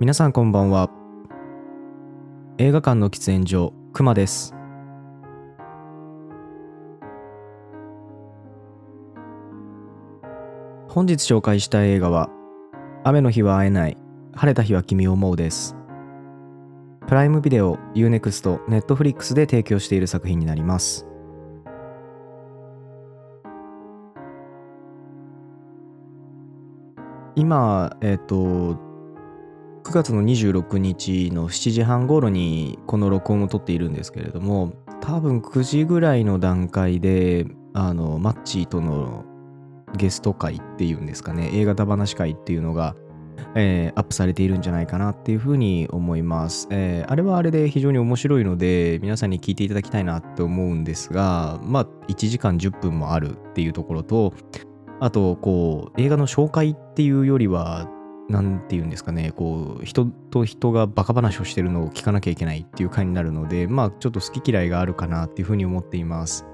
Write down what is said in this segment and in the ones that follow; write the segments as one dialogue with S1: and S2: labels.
S1: 皆さんこんばんは。映画館の喫煙所くまです。本日紹介した映画は雨の日は会えない晴れた日は君を思うです。プライムビデオ UNEXT Netflix で提供している作品になります。今えっ、と9月の26日の7時半頃にこの録音を撮っているんですけれども多分9時ぐらいの段階であのマッチーとのゲスト会っていうんですかね映画話会っていうのが、えーアップされているんじゃないかなっていうふうに思います、えーあれはあれで非常に面白いので皆さんに聞いていただきたいなって思うんですがまあ1時間10分もあるっていうところとあとこう映画の紹介っていうよりはなんていうんですかねこう人と人がバカ話をしてるのを聞かなきゃいけないっていう回になるのでまあちょっと好き嫌いがあるかなっていうふうに思っています。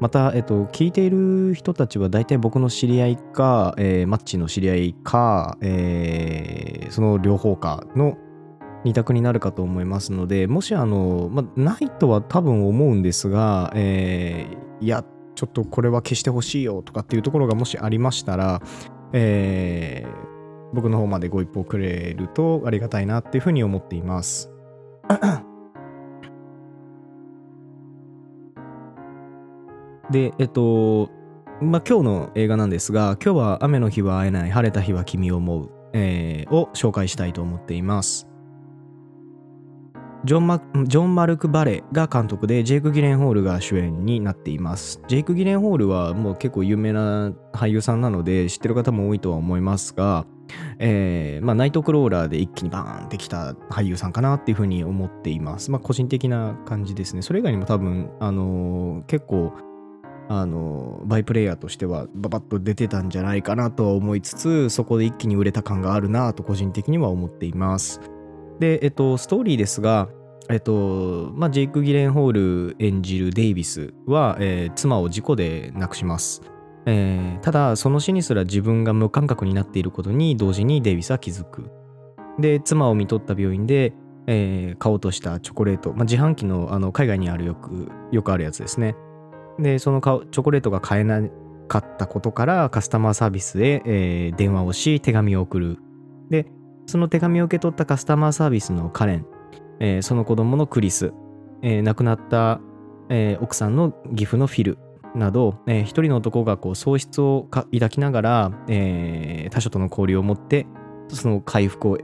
S1: また、えっと、聞いている人たちは大体僕の知り合いか、えーマッチの知り合いか、えーその両方かの二択になるかと思いますのでもしあの、まあ、ないとは多分思うんですが、えーいやちょっとこれは消してほしいよとかっていうところがもしありましたら、えー僕の方までご一報くれるとありがたいなっていうふうに思っています。で、えっと、まあ、今日の映画なんですが、今日は雨の日は会えない、晴れた日は君を思う、えーを紹介したいと思っています。ジョンマジョン・マルク・バレが監督でジェイク・ギレンホールが主演になっています。ジェイク・ギレンホールはもう結構有名な俳優さんなので知ってる方も多いとは思いますが、えーまあ、ナイトクローラーで一気にバーンってきた俳優さんかなっていうふうに思っています。まあ、個人的な感じですね。それ以外にも多分、あのー結構、あのバイプレイヤーとしてはババッと出てたんじゃないかなとは思いつつ、そこで一気に売れた感があるなと個人的には思っています。で、えっと、ストーリーですが、えっと、まあ、ジェイク・ギレンホール演じるデイビスは、えー妻を事故で亡くします。えーただその死にすら自分が無感覚になっていることに同時にデイビスは気づく。で妻を見とった病院で、えー買おうとしたチョコレート、まあ、自販機のあの海外にあるよくよくあるやつですね。でそのチョコレートが買えなかったことからカスタマーサービスへ、えー電話をし手紙を送る。でその手紙を受け取ったカスタマーサービスのカレン、えーその子供のクリス、えー亡くなった、えー奥さんの義父のフィル。など、えー一人の男がこう喪失をか抱きながら、えー他者との交流を持ってその回復を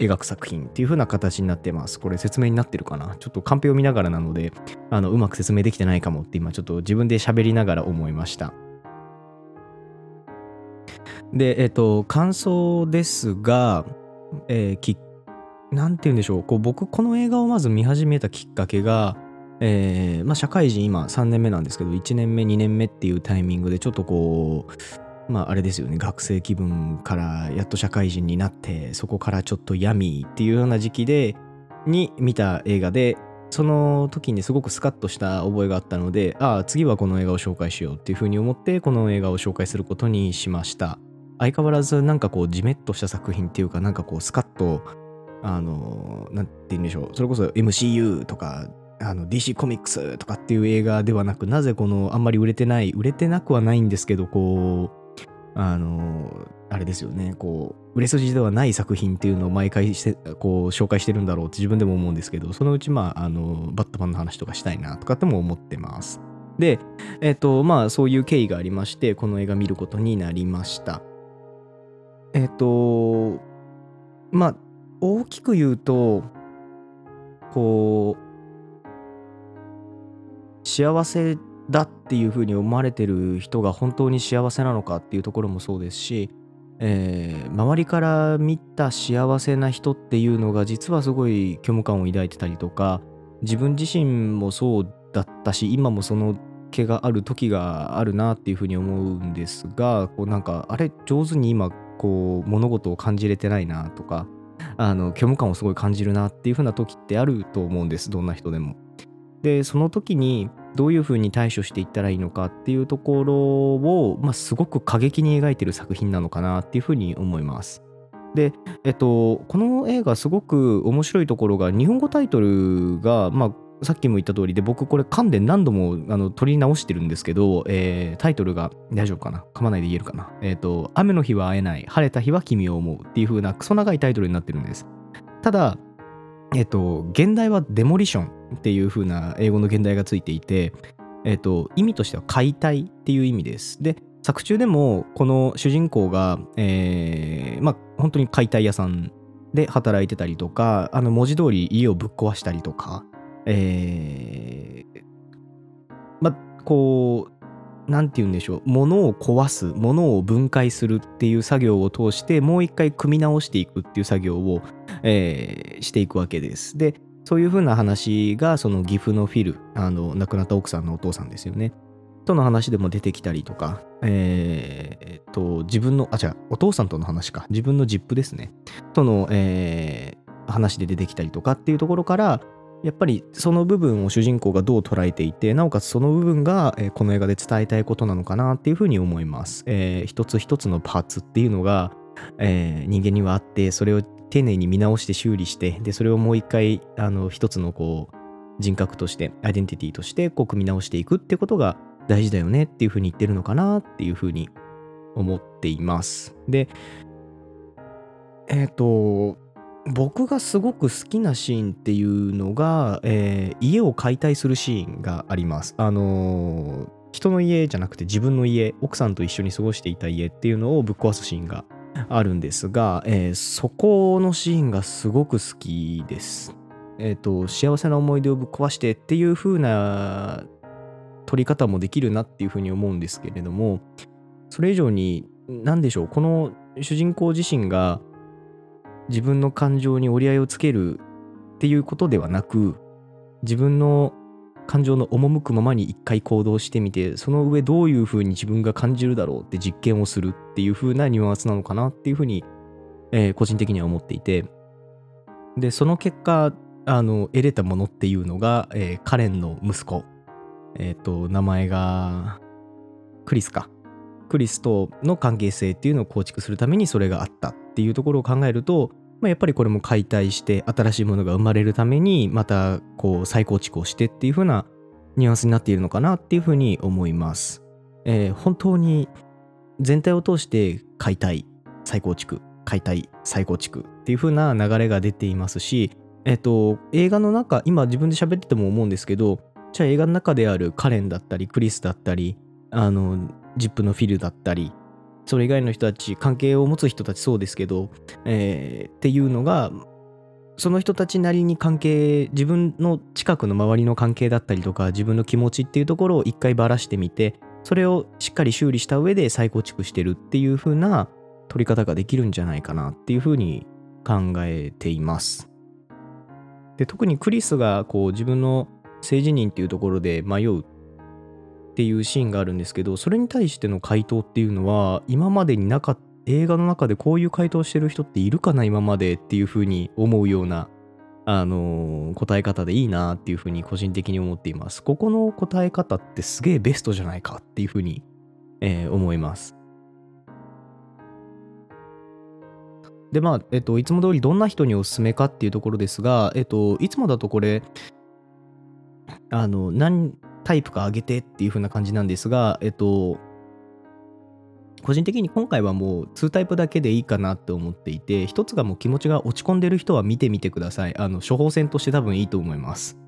S1: 描く作品っていう風な形になってます。これ説明になってるかな？ちょっとカンペを見ながらなのであのうまく説明できてないかもって今ちょっと自分で喋りながら思いました。で、えっ、と、感想ですが、えーきなんて言うんでしょう、こう僕この映画をまず見始めたきっかけが、えーまあ、社会人今3年目なんですけど1年目2年目っていうタイミングでちょっとこうまああれですよね。学生気分からやっと社会人になってそこからちょっと闇っていうような時期でに見た映画でその時にすごくスカッとした覚えがあったのでああ次はこの映画を紹介しようっていうふうに思ってこの映画を紹介することにしました。相変わらずなんかこうジメッとした作品っていうかなんかこうスカッとあのなんて言うんでしょう。それこそ MCU とかあの DC コミックスとかっていう映画ではなくなぜこのあんまり売れてない売れてなくはないんですけどこうあのあれですよねこう売れ筋ではない作品っていうのを毎回してこう紹介してるんだろうって自分でも思うんですけどそのうちまああのバットマンの話とかしたいなとかっても思ってます。でえっ、とまあそういう経緯がありましてこの映画見ることになりました。えっ、とまあ大きく言うとこう幸せだっていうふうに思われてる人が本当に幸せなのかっていうところもそうですし、えー周りから見た幸せな人っていうのが実はすごい虚無感を抱いてたりとか自分自身もそうだったし今もその気がある時があるなっていうふうに思うんですがこうなんかあれ上手に今こう物事を感じれてないなとかあの虚無感をすごい感じるなっていうふうな時ってあると思うんですどんな人でも。でその時にどういうふうに対処していったらいいのかっていうところを、まあ、すごく過激に描いてる作品なのかなっていうふうに思います。で、えっと、この映画すごく面白いところが、日本語タイトルが、まあ、さっきも言った通りで、僕これ噛んで何度もあの取り直してるんですけど、えー、タイトルが大丈夫かな？噛まないで言えるかな？えっ、と、雨の日は会えない、晴れた日は君を思うっていう風なクソ長いタイトルになってるんです。ただ、えっ、と、現代はデモリションっていう風な英語の現代がついていて、えっ、と、意味としては解体っていう意味です。で、作中でもこの主人公が、えー、まあ本当に解体屋さんで働いてたりとかあの文字通り家をぶっ壊したりとか、えー、まあこうなんて言うんでしょう物を壊す物を分解するっていう作業を通してもう一回組み直していくっていう作業を、えー、していくわけです。でそういう風な話がその岐阜のフィルあの亡くなった奥さんのお父さんですよね。との話でも出てきたりとか、えー、と、自分の、あ、違う、お父さんとの話か、自分のジップですね、との、えー、話で出てきたりとかっていうところから、やっぱりその部分を主人公がどう捉えていて、なおかつその部分が、この映画で伝えたいことなのかなっていうふうに思います。えー、一つ一つのパーツっていうのが、えー、人間にはあって、それを丁寧に見直して修理して、で、それをもう一回、あの、一つのこう、人格として、アイデンティティとして、こう、組み直していくってことが、大事だよねっていうふうに言ってるのかなっていうふうに思っています。で、えっ、ー、と、僕がすごく好きなシーンっていうのが、えー、家を解体するシーンがあります。あのー、人の家じゃなくて自分の家、奥さんと一緒に過ごしていた家っていうのをぶっ壊すシーンがあるんですが、えー、そこのシーンがすごく好きです。えっ、と、幸せな思い出をぶっ壊してっていう風な取り方もできるなっていうふうに思うんですけれどもそれ以上に何でしょうこの主人公自身が自分の感情に折り合いをつけるっていうことではなく自分の感情の赴くままに一回行動してみてその上どういうふうに自分が感じるだろうって実験をするっていうふうなニュアンスなのかなっていうふうに、えー、個人的には思っていてでその結果あの得れたものっていうのが、えー、カレンの息子えっ、ー、と、名前が、クリスか。クリスとの関係性っていうのを構築するためにそれがあったっていうところを考えると、まあ、やっぱりこれも解体して新しいものが生まれるためにまたこう再構築をしてっていう風なニュアンスになっているのかなっていう風に思います。えー、本当に全体を通して解体、再構築、解体、再構築っていう風な流れが出ていますし、えっ、ー、と、映画の中、今自分で喋ってても思うんですけど、じゃあ映画の中であるカレンだったりクリスだったりあのジップのフィルだったりそれ以外の人たち関係を持つ人たちそうですけど、えー、っていうのがその人たちなりに関係自分の近くの周りの関係だったりとか自分の気持ちっていうところを一回ばらしてみてそれをしっかり修理した上で再構築してるっていう風な取り方ができるんじゃないかなっていう風に考えています。で特にクリスがこう自分の性自認っていうところで迷うっていうシーンがあるんですけどそれに対しての回答っていうのは今までになかった映画の中でこういう回答してる人っているかな今までっていうふうに思うようなあの、答え方でいいなっていうふうに個人的に思っています。ここの答え方ってすげえベストじゃないかっていうふうに、えー、思います。で、まあ、えっと、いつも通りどんな人におすすめかっていうところですが、えっと、いつもだとこれ、あの、何タイプか上げてっていう風な感じなんですが、えっと、個人的に今回はもう2タイプだけでいいかなって思っていて、一つがもう気持ちが落ち込んでる人は見てみてください。あの、処方箋として多分いいと思います。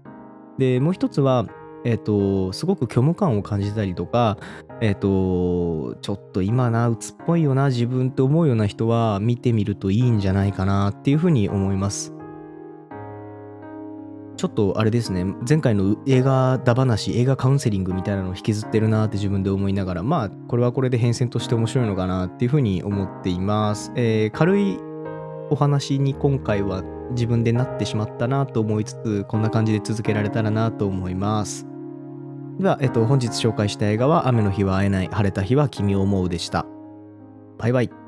S1: で、もう一つは、えっと、すごく虚無感を感じたりとか、えっと、ちょっと今な、鬱っぽいよな、自分って思うような人は見てみるといいんじゃないかなっていうふうに思います。ちょっとあれですね、前回の映画だ話、映画カウンセリングみたいなのを引きずってるなって自分で思いながら、まあ、これはこれで変遷として面白いのかなっていうふうに思っています。えー、軽いお話に今回は自分でなってしまったなと思いつつ、こんな感じで続けられたらなと思います。では、えっと、本日紹介した映画は、雨の日は会えない、晴れた日は君を思うでした。バイバイ。